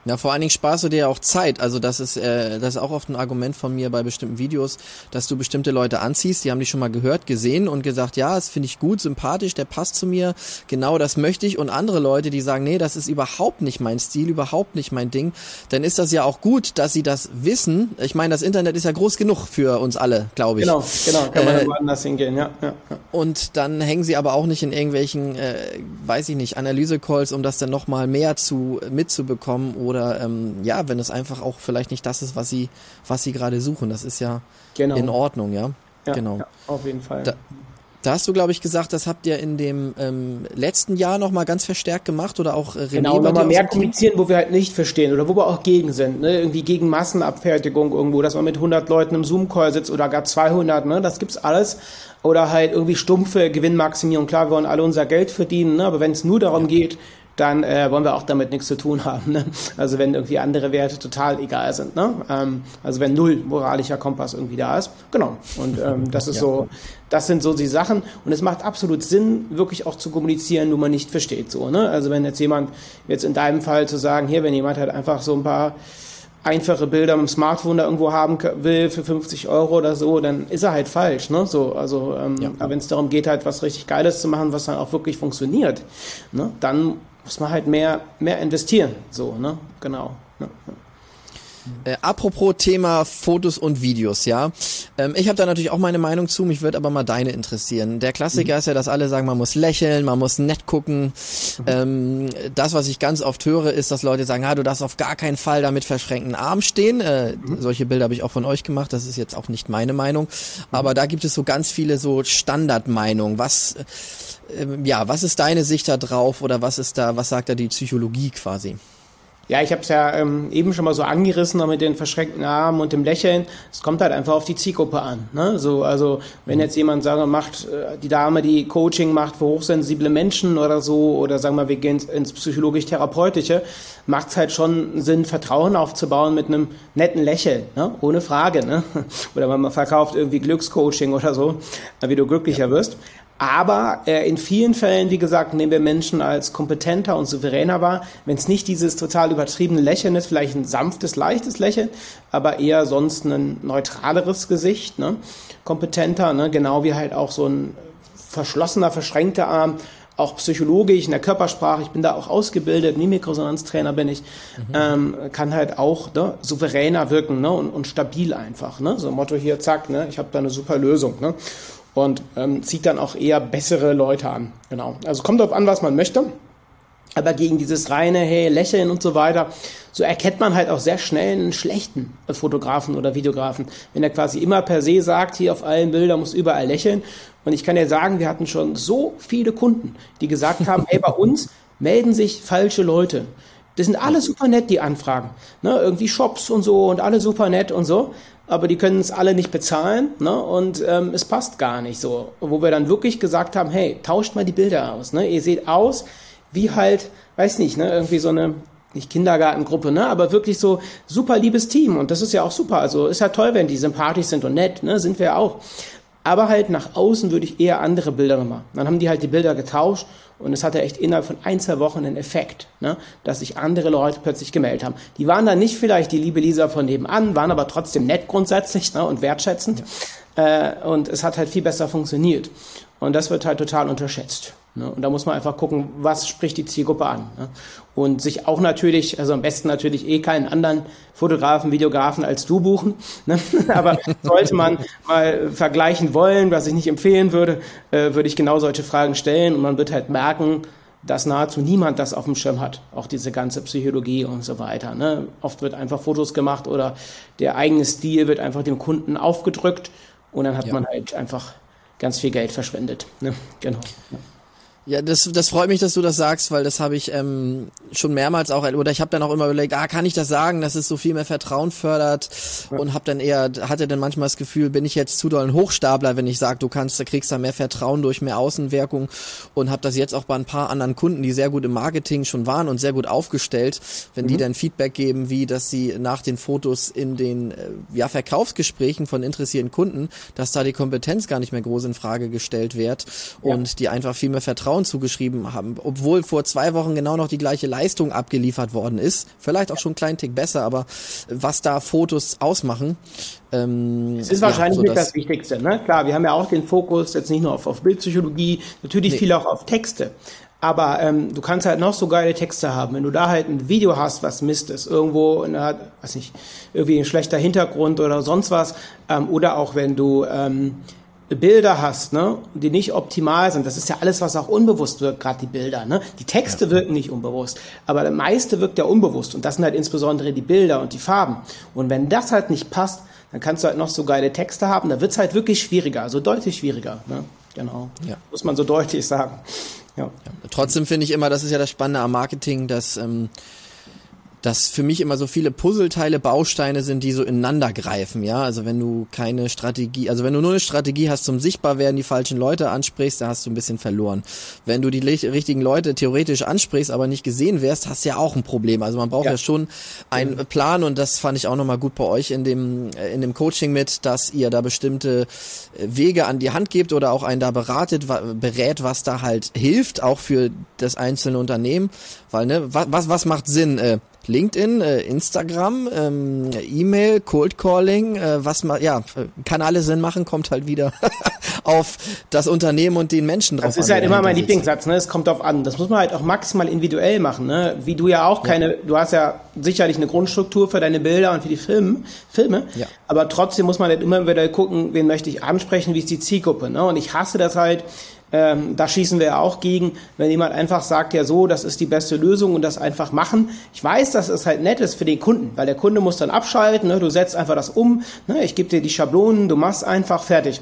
Ja, vor allen Dingen sparst du dir ja auch Zeit. Also das ist, äh, das ist auch oft ein Argument von mir bei bestimmten Videos, dass du bestimmte Leute anziehst, die haben dich schon mal gehört, gesehen und gesagt, ja, das finde ich gut, sympathisch, der passt zu mir, genau das möchte ich. Und andere Leute, die sagen, nee, das ist überhaupt nicht mein Stil, überhaupt nicht mein Ding, dann ist das ja auch gut, dass sie das wissen. Ich meine, das Internet ist ja groß genug für uns alle, glaube ich. Genau, genau, kann man äh, woanders hingehen, ja, ja, ja. Und dann hängen sie aber auch nicht in irgendwelchen, äh, weiß ich nicht, Analyse-Calls, um das dann nochmal mehr zu mitzubekommen oder ähm, ja, wenn es einfach auch vielleicht nicht das ist, was sie, was sie gerade suchen. Das ist ja genau. in Ordnung, ja. Ja, genau. Ja, auf jeden Fall. Da, da hast du, glaube ich, gesagt, das habt ihr in dem ähm, letzten Jahr nochmal ganz verstärkt gemacht oder auch äh, René Genau, bei dir nochmal mehr kommunizieren, wo wir halt nicht verstehen oder wo wir auch gegen sind. Ne? Irgendwie gegen Massenabfertigung irgendwo, dass man mit 100 Leuten im Zoom-Call sitzt oder gar 200, ne? das gibt's alles. Oder halt irgendwie stumpfe Gewinnmaximierung. Klar, wir wollen alle unser Geld verdienen, ne? aber wenn es nur darum geht, dann äh, wollen wir auch damit nichts zu tun haben. Ne? Also wenn irgendwie andere Werte total egal sind. Ne? Ähm, also wenn null moralischer Kompass irgendwie da ist. Genau. Und ähm, das ist Ja. so, das sind so die Sachen. Und es macht absolut Sinn, wirklich auch zu kommunizieren, nur man nicht versteht. So, ne? Also wenn jetzt jemand, jetzt in deinem Fall zu sagen, hier, wenn jemand halt einfach so ein paar einfache Bilder mit dem Smartphone da irgendwo haben will für 50 Euro oder so, dann ist er halt falsch, ne? So, also, ähm, Ja. aber wenn es darum geht, halt was richtig Geiles zu machen, was dann auch wirklich funktioniert, ne? Dann muss man halt mehr, mehr investieren, so, ne? Genau. Ne? Äh, apropos Thema Fotos und Videos, ja. Ähm, ich habe da natürlich auch meine Meinung zu, mich würde aber mal deine interessieren. Der Klassiker ist ja, dass alle sagen, man muss lächeln, man muss nett gucken. Ähm, das, was ich ganz oft höre, ist, dass Leute sagen, ah, du darfst auf gar keinen Fall da mit verschränkten Armen stehen. Äh, Solche Bilder habe ich auch von euch gemacht, das ist jetzt auch nicht meine Meinung. Aber da gibt es so ganz viele so Standardmeinungen. Was, ähm, ja, was ist deine Sicht da drauf oder was ist da, was sagt da die Psychologie quasi? Ja, ich habe es ja ähm, eben schon mal so angerissen noch mit den verschränkten Armen und dem Lächeln. Es kommt halt einfach auf die Zielgruppe an. Ne? So, also wenn jetzt jemand sagen wir, macht äh, die Dame, die Coaching macht für hochsensible Menschen oder so, oder sagen wir, wir gehen ins, ins psychologisch-therapeutische, macht es halt schon Sinn, Vertrauen aufzubauen mit einem netten Lächeln, ne? ohne Frage. Ne? Oder wenn man verkauft irgendwie Glückscoaching oder so, wie du glücklicher wirst. Aber äh, in vielen Fällen, wie gesagt, nehmen wir Menschen als kompetenter und souveräner wahr. Wenn es nicht dieses total übertriebene Lächeln ist, vielleicht ein sanftes, leichtes Lächeln, aber eher sonst ein neutraleres Gesicht, ne? kompetenter, ne? genau wie halt auch so ein verschlossener, verschränkter Arm, auch psychologisch in der Körpersprache, ich bin da auch ausgebildet, Mimikresonanztrainer bin ich, ähm, kann halt auch ne, souveräner wirken ne, und, und stabil einfach. Ne? So ein Motto hier, zack, ne, ich habe da eine super Lösung. Ne? Und ähm, zieht dann auch eher bessere Leute an. Genau. Also kommt darauf an, was man möchte. Aber gegen dieses reine, hey, Lächeln und so weiter, so erkennt man halt auch sehr schnell einen schlechten Fotografen oder Videografen. Wenn er quasi immer per se sagt, hier auf allen Bildern muss überall lächeln. Und ich kann dir sagen, wir hatten schon so viele Kunden, die gesagt haben, hey, bei uns melden sich falsche Leute. Das sind alle super nett, die Anfragen. Ne? Irgendwie Shops und so und alle super nett und so. Aber die können es alle nicht bezahlen ne? und ähm, es passt gar nicht so. Wo wir dann wirklich gesagt haben, hey, tauscht mal die Bilder aus. Ne? Ihr seht aus wie halt, weiß nicht, ne, irgendwie so eine nicht Kindergartengruppe, ne, aber wirklich so super liebes Team und das ist ja auch super. Also ist ja toll, wenn die sympathisch sind und nett, ne, sind wir auch. Aber halt nach außen würde ich eher andere Bilder nochmal. Dann haben die halt die Bilder getauscht und es hatte echt innerhalb von ein, zwei Wochen einen Effekt, ne, dass sich andere Leute plötzlich gemeldet haben. Die waren dann nicht vielleicht die liebe Lisa von nebenan, waren aber trotzdem nett grundsätzlich ne, und wertschätzend. Äh, und es hat halt viel besser funktioniert. Und das wird halt total unterschätzt. Ne? Und da muss man einfach gucken, was spricht die Zielgruppe an. Ne? Und sich auch natürlich, also am besten natürlich eh keinen anderen Fotografen, Videografen als du buchen. Ne? Aber sollte man mal vergleichen wollen, was ich nicht empfehlen würde, äh, würde ich genau solche Fragen stellen und man wird halt merken, dass nahezu niemand das auf dem Schirm hat, auch diese ganze Psychologie und so weiter. Ne? Oft wird einfach Fotos gemacht oder der eigene Stil wird einfach dem Kunden aufgedrückt und dann hat Ja. man halt einfach ganz viel Geld verschwendet. Ne? Genau. Ja, das, das freut mich, dass du das sagst, weil das habe ich ähm, schon mehrmals auch, oder ich habe dann auch immer überlegt, ah, kann ich das sagen, dass es so viel mehr Vertrauen fördert? Und habe dann eher, hatte dann manchmal das Gefühl, bin ich jetzt zu doll ein Hochstapler, wenn ich sage, du kannst, da kriegst da mehr Vertrauen durch mehr Außenwirkung. Und habe das jetzt auch bei ein paar anderen Kunden, die sehr gut im Marketing schon waren und sehr gut aufgestellt, wenn die dann Feedback geben, wie dass sie nach den Fotos in den äh, ja, Verkaufsgesprächen von interessierten Kunden, dass da die Kompetenz gar nicht mehr groß in Frage gestellt wird und die einfach viel mehr Vertrauen zugeschrieben haben, obwohl vor zwei Wochen genau noch die gleiche Leistung abgeliefert worden ist. Vielleicht auch schon einen kleinen Tick besser, aber was da Fotos ausmachen. Ähm, Es ist wahrscheinlich so nicht das Wichtigste. Ne? Klar, wir haben ja auch den Fokus jetzt nicht nur auf, auf Bildpsychologie, natürlich Nee. viel auch auf Texte. Aber ähm, du kannst halt noch so geile Texte haben. Wenn du da halt ein Video hast, was Mist ist, irgendwo, in einer, weiß nicht, irgendwie ein schlechter Hintergrund oder sonst was, ähm, oder auch wenn du ähm, Bilder hast, ne, die nicht optimal sind. Das ist ja alles, was auch unbewusst wirkt, gerade die Bilder. Ne? Die Texte wirken nicht unbewusst, aber der meiste wirkt ja unbewusst. Und das sind halt insbesondere die Bilder und die Farben. Und wenn das halt nicht passt, dann kannst du halt noch so geile Texte haben, da wird's halt wirklich schwieriger, also deutlich schwieriger. Ne? Genau. Ja. Muss man so deutlich sagen. Ja. ja. Trotzdem finde ich immer, das ist ja das Spannende am Marketing, dass ähm, dass für mich immer so viele Puzzleteile, Bausteine sind, die so ineinander greifen, ja. Also wenn du keine Strategie, also wenn du nur eine Strategie hast zum Sichtbarwerden, die falschen Leute ansprichst, da hast du ein bisschen verloren. Wenn du die richtigen Leute theoretisch ansprichst, aber nicht gesehen wärst, hast du ja auch ein Problem. Also man braucht ja, ja schon einen mhm. Plan und das fand ich auch nochmal gut bei euch in dem, äh, in dem Coaching mit, dass ihr da bestimmte äh, Wege an die Hand gebt oder auch einen da beratet, berät, was da halt hilft, auch für das einzelne Unternehmen. Weil, ne, was, was, was macht Sinn? LinkedIn, äh, Instagram, ähm, E-Mail, Cold Calling, äh, was man, ja, kann alles Sinn machen, kommt halt wieder auf das Unternehmen und den Menschen drauf an. Das ist halt immer mein Lieblingssatz, ne? Es kommt drauf an. Das muss man halt auch maximal individuell machen, ne? Wie du ja auch keine, ja. du hast ja sicherlich eine Grundstruktur für deine Bilder und für die Film, Filme, ja. aber trotzdem muss man halt immer wieder gucken, wen möchte ich ansprechen, wie ist die Zielgruppe, ne? Und ich hasse das halt, ähm, da schießen wir ja auch gegen, wenn jemand einfach sagt, ja so, das ist die beste Lösung und das einfach machen. Ich weiß, dass es halt nett ist für den Kunden, weil der Kunde muss dann abschalten, ne? du setzt einfach das um, ne? ich gebe dir die Schablonen, du machst einfach fertig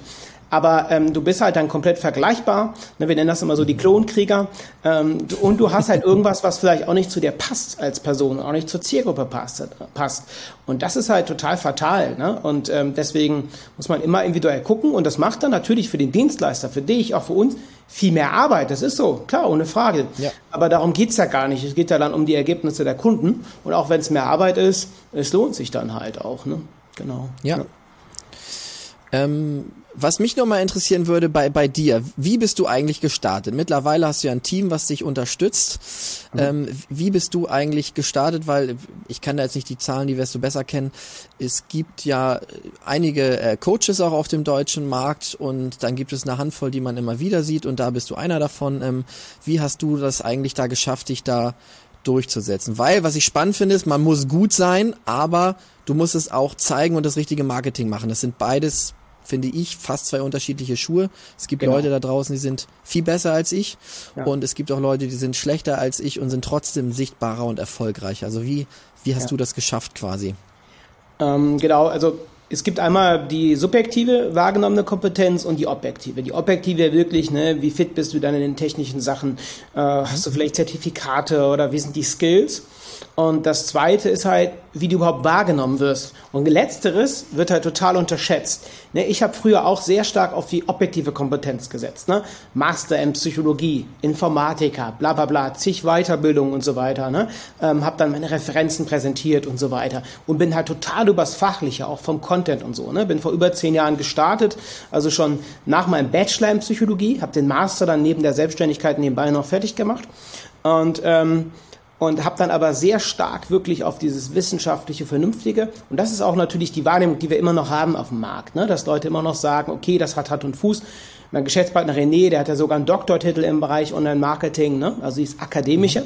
aber ähm, du bist halt dann komplett vergleichbar. Ne, wir nennen das immer so die Klonkrieger. Ähm, und du hast halt irgendwas, was vielleicht auch nicht zu dir passt als Person, auch nicht zur Zielgruppe passt. passt. Und das ist halt total fatal. Ne? Und ähm, deswegen muss man immer individuell gucken. Und das macht dann natürlich für den Dienstleister, für dich, auch für uns, viel mehr Arbeit. Das ist so, klar, ohne Frage. Ja. Aber darum geht's ja gar nicht. Es geht ja dann um die Ergebnisse der Kunden. Und auch wenn es mehr Arbeit ist, es lohnt sich dann halt auch. Ne? Genau. ja. ja. Ähm, was mich nochmal interessieren würde bei, bei dir, wie bist du eigentlich gestartet? Mittlerweile hast du ja ein Team, was dich unterstützt. Mhm. Ähm, wie bist du eigentlich gestartet? Weil ich kann da jetzt nicht die Zahlen, die wirst du besser kennen. Es gibt ja einige äh, Coaches auch auf dem deutschen Markt und dann gibt es eine Handvoll, die man immer wieder sieht und da bist du einer davon. Ähm, wie hast du das eigentlich da geschafft, dich da durchzusetzen? Weil, was ich spannend finde, ist, man muss gut sein, aber du musst es auch zeigen und das richtige Marketing machen. Das sind beides finde ich, fast zwei unterschiedliche Schuhe. Es gibt genau. Leute da draußen, die sind viel besser als ich ja. und es gibt auch Leute, die sind schlechter als ich und sind trotzdem sichtbarer und erfolgreicher. Also wie, wie hast ja. du das geschafft quasi? Ähm, genau, also es gibt einmal die subjektive wahrgenommene Kompetenz und die objektive. Die objektive wirklich, ne, wie fit bist du dann in den technischen Sachen? Äh, hast du vielleicht Zertifikate oder wie sind die Skills? Und das zweite ist halt, wie du überhaupt wahrgenommen wirst. Und letzteres wird halt total unterschätzt. Ne, ich habe früher auch sehr stark auf die objektive Kompetenz gesetzt. Ne? Master in Psychologie, Informatiker, bla bla bla, zig Weiterbildungen und so weiter. Ne? Ähm, habe dann meine Referenzen präsentiert und so weiter. Und bin halt total übers Fachliche, auch vom Content und so. Ne? Bin vor über zehn Jahren gestartet, also schon nach meinem Bachelor in Psychologie, habe den Master dann neben der Selbstständigkeit nebenbei noch fertig gemacht. Und... Ähm, und habe dann aber sehr stark wirklich auf dieses wissenschaftliche, vernünftige und das ist auch natürlich die Wahrnehmung, die wir immer noch haben auf dem Markt, ne? dass Leute immer noch sagen, okay, das hat Hand und Fuß. Mein Geschäftspartner René, der hat ja sogar einen Doktortitel im Bereich Online-Marketing, ne? also ist akademische.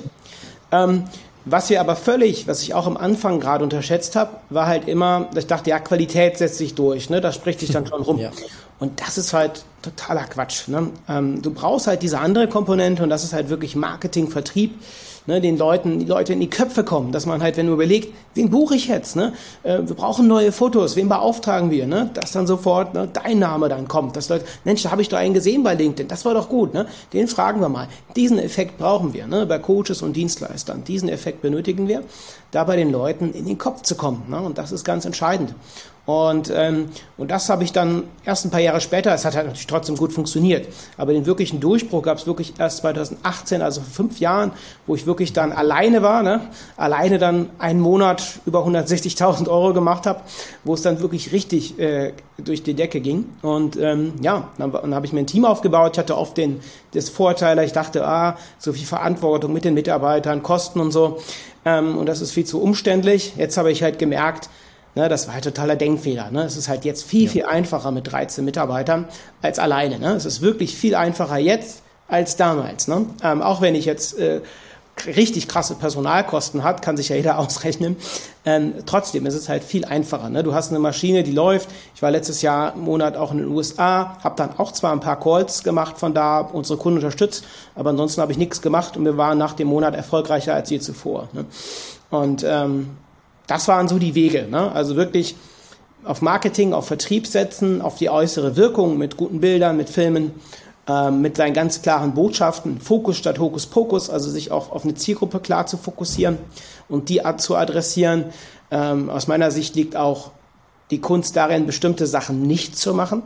Ähm, was wir aber völlig, was ich auch am Anfang gerade unterschätzt habe, war halt immer, dass ich dachte, ja, Qualität setzt sich durch, ne? das spricht sich dann schon rum. Ja. Und das ist halt totaler Quatsch. Ne? Ähm, du brauchst halt diese andere Komponente und das ist halt wirklich Marketing, Vertrieb ne, den Leuten, die Leute in die Köpfe kommen, dass man halt, wenn du überlegt, wen buche ich jetzt, ne? Äh, wir brauchen neue Fotos, wen beauftragen wir, ne? Dass dann sofort ne, dein Name dann kommt, dass Leute, Mensch, da habe ich doch einen gesehen bei LinkedIn, das war doch gut, ne? Den fragen wir mal. Diesen Effekt brauchen wir, ne? Bei Coaches und Dienstleistern. Diesen Effekt benötigen wir, da bei den Leuten in den Kopf zu kommen, ne? Und das ist ganz entscheidend. Und, ähm, und das habe ich dann erst ein paar Jahre später, es hat halt natürlich trotzdem gut funktioniert, aber den wirklichen Durchbruch gab es wirklich erst 2018, also vor fünf Jahren, wo ich wirklich dann alleine war, ne? alleine dann einen Monat über 160.000 Euro gemacht habe, wo es dann wirklich richtig äh, durch die Decke ging. Und ähm, ja, dann, dann habe ich mir ein Team aufgebaut, ich hatte oft den, das Vorteil, ich dachte, ah, so viel Verantwortung mit den Mitarbeitern, Kosten und so, ähm, und das ist viel zu umständlich. Jetzt habe ich halt gemerkt, Ne, das war halt totaler Denkfehler. Ne? Es ist halt jetzt viel, ja. viel einfacher mit 13 Mitarbeitern als alleine. Ne? Es ist wirklich viel einfacher jetzt als damals. Ne? Ähm, auch wenn ich jetzt äh, richtig krasse Personalkosten hat, kann sich ja jeder ausrechnen. Ähm, trotzdem ist es halt viel einfacher. Ne? Du hast eine Maschine, die läuft. Ich war letztes Jahr im Monat auch in den USA, habe dann auch zwar ein paar Calls gemacht von da, unsere Kunden unterstützt, aber ansonsten habe ich nichts gemacht und wir waren nach dem Monat erfolgreicher als je zuvor. Ne? Und ähm, das waren so die Wege. Ne? Also wirklich auf Marketing, auf Vertrieb setzen, auf die äußere Wirkung mit guten Bildern, mit Filmen, ähm, mit seinen ganz klaren Botschaften, Fokus statt Hokuspokus, also sich auch auf eine Zielgruppe klar zu fokussieren und die zu adressieren. Ähm, aus meiner Sicht liegt auch die Kunst darin, bestimmte Sachen nicht zu machen.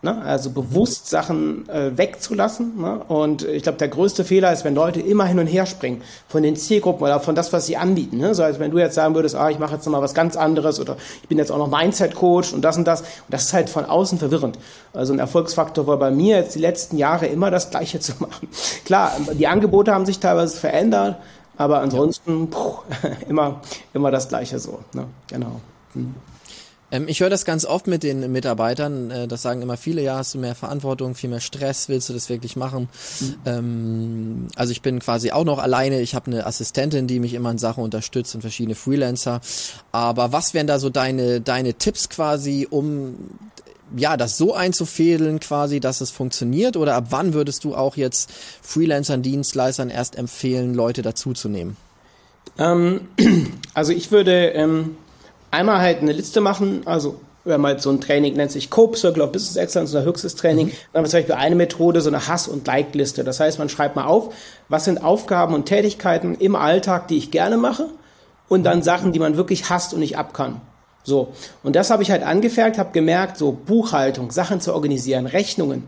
Ne? Also bewusst Sachen äh, wegzulassen. Ne? Und ich glaube, der größte Fehler ist, wenn Leute immer hin und her springen von den Zielgruppen oder von das, was sie anbieten. Ne? So als wenn du jetzt sagen würdest, ah, ich mache jetzt noch mal was ganz anderes oder ich bin jetzt auch noch Mindset-Coach und das und das. Und das ist halt von außen verwirrend. Also ein Erfolgsfaktor war bei mir jetzt die letzten Jahre immer das Gleiche zu machen. Klar, die Angebote haben sich teilweise verändert, aber ansonsten puh, immer, immer das Gleiche so. Ne? Genau. Hm. Ähm, ich höre das ganz oft mit den Mitarbeitern. Äh, das sagen immer viele, ja, hast du mehr Verantwortung, viel mehr Stress, willst du das wirklich machen? Mhm. Ähm, also ich bin quasi auch noch alleine. Ich habe eine Assistentin, die mich immer in Sachen unterstützt und verschiedene Freelancer. Aber was wären da so deine, deine Tipps quasi, um ja, das so einzufädeln quasi, dass es funktioniert? Oder ab wann würdest du auch jetzt Freelancern, Dienstleistern erst empfehlen, Leute dazuzunehmen? Ähm, also ich würde ähm, einmal halt eine Liste machen, also wir haben halt so ein Training, nennt sich COPE, Circle of Business Excellence, unser höchstes Training. Mhm. Dann haben wir zum Beispiel eine Methode, so eine Hass- und Like-Liste. Das heißt, man schreibt mal auf, was sind Aufgaben und Tätigkeiten im Alltag, die ich gerne mache und dann Sachen, die man wirklich hasst und nicht ab kann. So. Und das habe ich halt angefertigt, habe gemerkt, so Buchhaltung, Sachen zu organisieren, Rechnungen,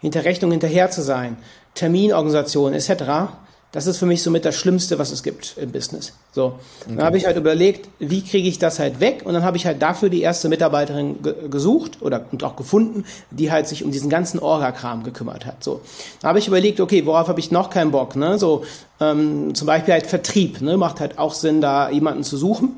hinter Rechnungen hinterher zu sein, Terminorganisation etc das ist für mich somit das Schlimmste, was es gibt im Business. So, okay. dann habe ich halt überlegt, wie kriege ich das halt weg? Und dann habe ich halt dafür die erste Mitarbeiterin ge gesucht oder und auch gefunden, die halt sich um diesen ganzen Orga-Kram gekümmert hat. So, dann habe ich überlegt, okay, worauf habe ich noch keinen Bock? Ne? So, ähm, zum Beispiel halt Vertrieb. Ne? Macht halt auch Sinn, da jemanden zu suchen.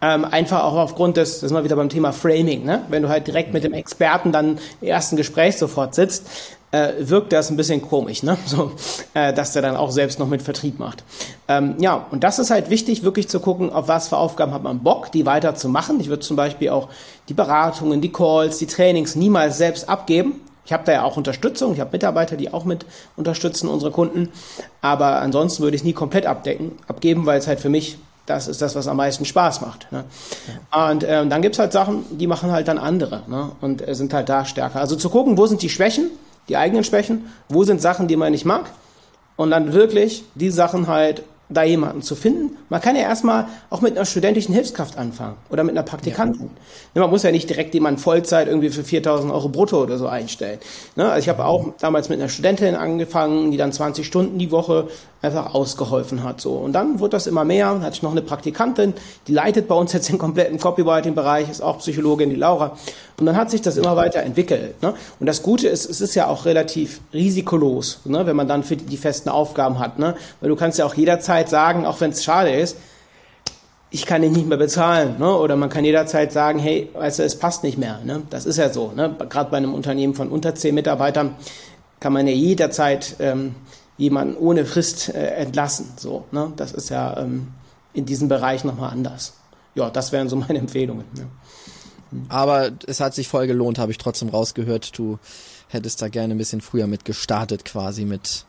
Ähm, einfach auch aufgrund des, das sind wir wieder beim Thema Framing, ne? wenn du halt direkt mit dem Experten dann im ersten Gespräch sofort sitzt, äh, wirkt das ein bisschen komisch, ne? so, äh, dass der dann auch selbst noch mit Vertrieb macht. Ähm, ja, und das ist halt wichtig, wirklich zu gucken, auf was für Aufgaben hat man Bock, die weiter zu machen. Ich würde zum Beispiel auch die Beratungen, die Calls, die Trainings niemals selbst abgeben. Ich habe da ja auch Unterstützung, ich habe Mitarbeiter, die auch mit unterstützen, unsere Kunden. Aber ansonsten würde ich es nie komplett abdecken, abgeben, weil es halt für mich das ist das, was am meisten Spaß macht. Ne? Ja. Und ähm, dann gibt's halt Sachen, die machen halt dann andere ne? und äh, sind halt da stärker. Also zu gucken, wo sind die Schwächen, die eigenen Schwächen, wo sind Sachen, die man nicht mag? Und dann wirklich die Sachen halt da jemanden zu finden. Man kann ja erstmal auch mit einer studentischen Hilfskraft anfangen oder mit einer Praktikantin. Ja. Man muss ja nicht direkt jemanden Vollzeit irgendwie für 4000 Euro brutto oder so einstellen. Ne? Also ich habe auch damals mit einer Studentin angefangen, die dann 20 Stunden die Woche einfach ausgeholfen hat. So. Und dann wurde das immer mehr. Dann hatte ich noch eine Praktikantin, die leitet bei uns jetzt den kompletten Copywriting-Bereich, ist auch Psychologin, die Laura. Und dann hat sich das immer weiter entwickelt. Ne? Und das Gute ist, es ist ja auch relativ risikolos, ne? wenn man dann für die, festen Aufgaben hat. Ne? Weil du kannst ja auch jederzeit sagen, auch wenn es schade ist, ich kann ihn nicht mehr bezahlen. Ne? Oder man kann jederzeit sagen, hey, weißt du, es passt nicht mehr. Ne? Das ist ja so. Ne? Gerade bei einem Unternehmen von unter zehn Mitarbeitern kann man ja jederzeit ähm, jemanden ohne Frist äh, entlassen. So, ne? Das ist ja ähm, in diesem Bereich nochmal anders. Ja, das wären so meine Empfehlungen. Ja. Aber es hat sich voll gelohnt, habe ich trotzdem rausgehört. Du hättest da gerne ein bisschen früher mit gestartet, quasi mit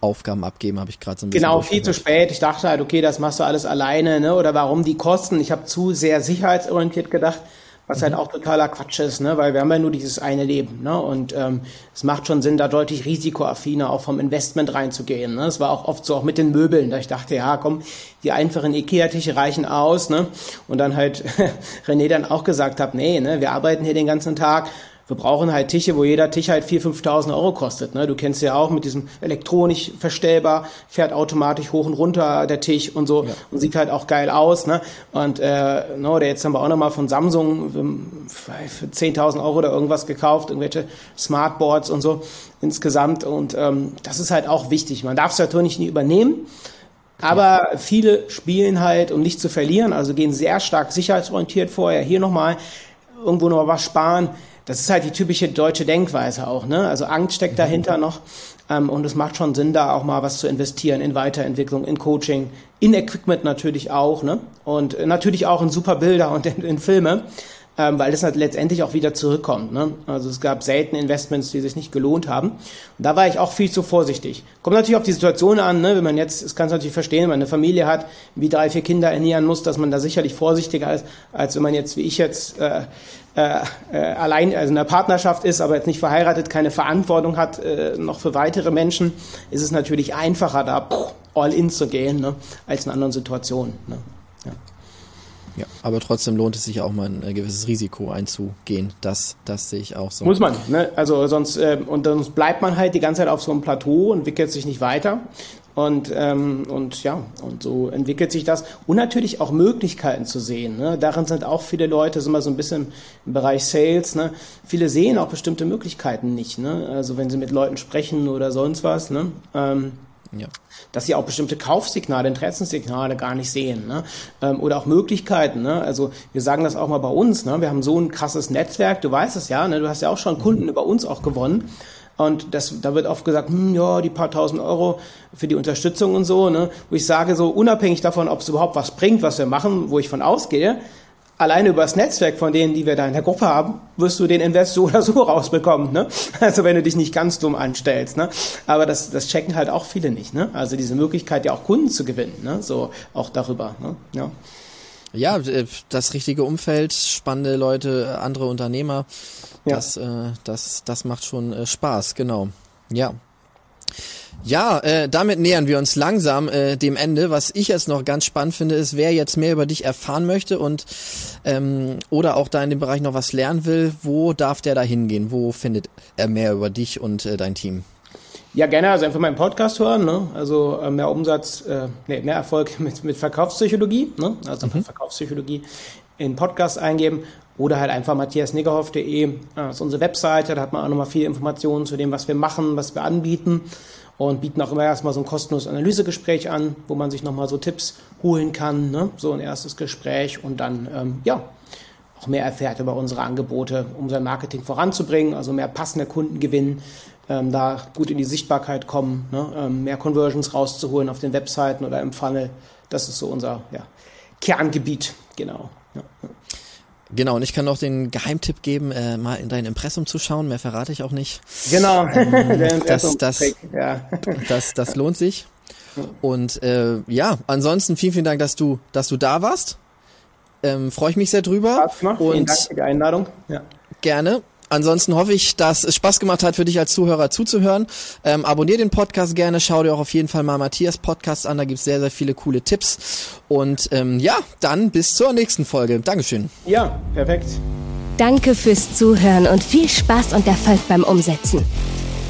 Aufgaben abgeben, habe ich gerade so ein bisschen. Genau, viel zu spät. Ich dachte halt, okay, das machst du alles alleine, ne? Oder warum die Kosten? Ich habe zu sehr sicherheitsorientiert gedacht was halt auch totaler Quatsch ist, ne? weil wir haben ja nur dieses eine Leben. Ne? Und ähm, es macht schon Sinn, da deutlich risikoaffiner auch vom Investment reinzugehen. Ne? Es war auch oft so auch mit den Möbeln, da ich dachte, ja komm, die einfachen Ikea-Tische reichen aus. Ne? Und dann halt René dann auch gesagt hat, nee, ne, wir arbeiten hier den ganzen Tag, wir brauchen halt Tische, wo jeder Tisch halt 4.000, 5.000 Euro kostet. Ne? Du kennst ja auch mit diesem elektronisch verstellbar, fährt automatisch hoch und runter der Tisch und so ja. und sieht halt auch geil aus. Ne? Und äh, no, oder jetzt haben wir auch nochmal von Samsung für 10.000 Euro oder irgendwas gekauft, irgendwelche Smartboards und so insgesamt. Und ähm, das ist halt auch wichtig. Man darf es natürlich nicht übernehmen. Aber viele spielen halt, um nicht zu verlieren, also gehen sehr stark sicherheitsorientiert vorher. Hier nochmal irgendwo noch was sparen das ist halt die typische deutsche Denkweise auch, ne? Also Angst steckt mhm. dahinter noch. Ähm, und es macht schon Sinn, da auch mal was zu investieren in Weiterentwicklung, in Coaching, in Equipment natürlich auch, ne? Und natürlich auch in super Bilder und in, in Filme. Ähm, weil das halt letztendlich auch wieder zurückkommt. Ne? Also es gab selten Investments, die sich nicht gelohnt haben. Und da war ich auch viel zu vorsichtig. Kommt natürlich auf die Situation an, ne? wenn man jetzt, das kann es natürlich verstehen, wenn man eine Familie hat, wie drei, vier Kinder ernähren muss, dass man da sicherlich vorsichtiger ist, als wenn man jetzt, wie ich jetzt, äh, äh, äh, allein, also in einer Partnerschaft ist, aber jetzt nicht verheiratet, keine Verantwortung hat, äh, noch für weitere Menschen, ist es natürlich einfacher, da all in zu gehen, ne, als in anderen Situationen. Ne? Ja. Ja, aber trotzdem lohnt es sich auch mal ein äh, gewisses Risiko einzugehen. Das, das sehe ich auch so. Muss man, ne? Also sonst äh, und sonst bleibt man halt die ganze Zeit auf so einem Plateau und entwickelt sich nicht weiter. Und, ähm, und ja, und so entwickelt sich das. Und natürlich auch Möglichkeiten zu sehen. Ne? Darin sind auch viele Leute, sind mal so ein bisschen im Bereich Sales, ne? viele sehen auch bestimmte Möglichkeiten nicht. Ne? Also wenn sie mit Leuten sprechen oder sonst was. Ne? Ähm, ja. Dass sie auch bestimmte Kaufsignale, Interessenssignale gar nicht sehen. Ne? Ähm, oder auch Möglichkeiten. Ne? Also wir sagen das auch mal bei uns. Ne? Wir haben so ein krasses Netzwerk, du weißt es ja, ne? du hast ja auch schon Kunden mhm. über uns auch gewonnen. Und das, da wird oft gesagt, hm, ja, die paar tausend Euro für die Unterstützung und so, ne? wo ich sage, so unabhängig davon, ob es überhaupt was bringt, was wir machen, wo ich von ausgehe, alleine über das Netzwerk von denen, die wir da in der Gruppe haben, wirst du den Invest so oder so rausbekommen. Ne? Also wenn du dich nicht ganz dumm anstellst. Ne? Aber das, das checken halt auch viele nicht. Ne? Also diese Möglichkeit, ja auch Kunden zu gewinnen. Ne? So auch darüber. Ne? Ja. Ja, äh, das richtige Umfeld, spannende Leute, andere Unternehmer, ja. das, äh, das, das macht schon äh, Spaß, genau. Ja. Ja, äh, damit nähern wir uns langsam äh, dem Ende. Was ich jetzt noch ganz spannend finde, ist, wer jetzt mehr über dich erfahren möchte und ähm, oder auch da in dem Bereich noch was lernen will, wo darf der da hingehen? Wo findet er mehr über dich und äh, dein Team? Ja, gerne, also einfach meinen Podcast hören, ne? also äh, mehr Umsatz, äh, nee, mehr Erfolg mit, mit Verkaufspsychologie, ne? also mhm. Verkaufspsychologie in Podcast eingeben oder halt einfach matthiasniggerhoff.de, das ist unsere Webseite, da hat man auch nochmal viele Informationen zu dem, was wir machen, was wir anbieten und bieten auch immer erstmal so ein kostenloses Analysegespräch an, wo man sich nochmal so Tipps holen kann, ne? so ein erstes Gespräch und dann, ähm, ja, auch mehr erfährt über unsere Angebote, um sein Marketing voranzubringen, also mehr passende Kunden gewinnen, ähm, da gut in die Sichtbarkeit kommen, ne? ähm, mehr Conversions rauszuholen auf den Webseiten oder im Funnel. Das ist so unser ja, Kerngebiet, genau. Ja. Genau, und ich kann noch den Geheimtipp geben, äh, mal in dein Impressum zu schauen, mehr verrate ich auch nicht. Genau, ähm, das, das, ja. das, das lohnt sich. Und äh, ja, ansonsten vielen, vielen Dank, dass du, dass du da warst. Ähm, Freue ich mich sehr drüber. Spaß gemacht. Und vielen Dank für die Einladung. Ja. Gerne. Ansonsten hoffe ich, dass es Spaß gemacht hat, für dich als Zuhörer zuzuhören. Ähm, abonnier den Podcast gerne, schau dir auch auf jeden Fall mal Matthias Podcast an, da gibt's sehr, sehr viele coole Tipps. Und ähm, ja, dann bis zur nächsten Folge. Dankeschön. Ja, perfekt. Danke fürs Zuhören und viel Spaß und Erfolg beim Umsetzen.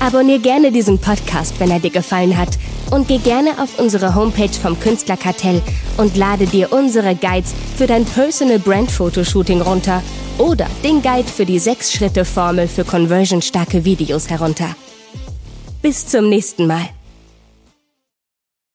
Abonnier gerne diesen Podcast, wenn er dir gefallen hat und geh gerne auf unsere Homepage vom Künstlerkartell und lade dir unsere Guides für dein Personal Brand Fotoshooting runter oder den Guide für die 6-Schritte-Formel für conversionstarke Videos herunter. Bis zum nächsten Mal.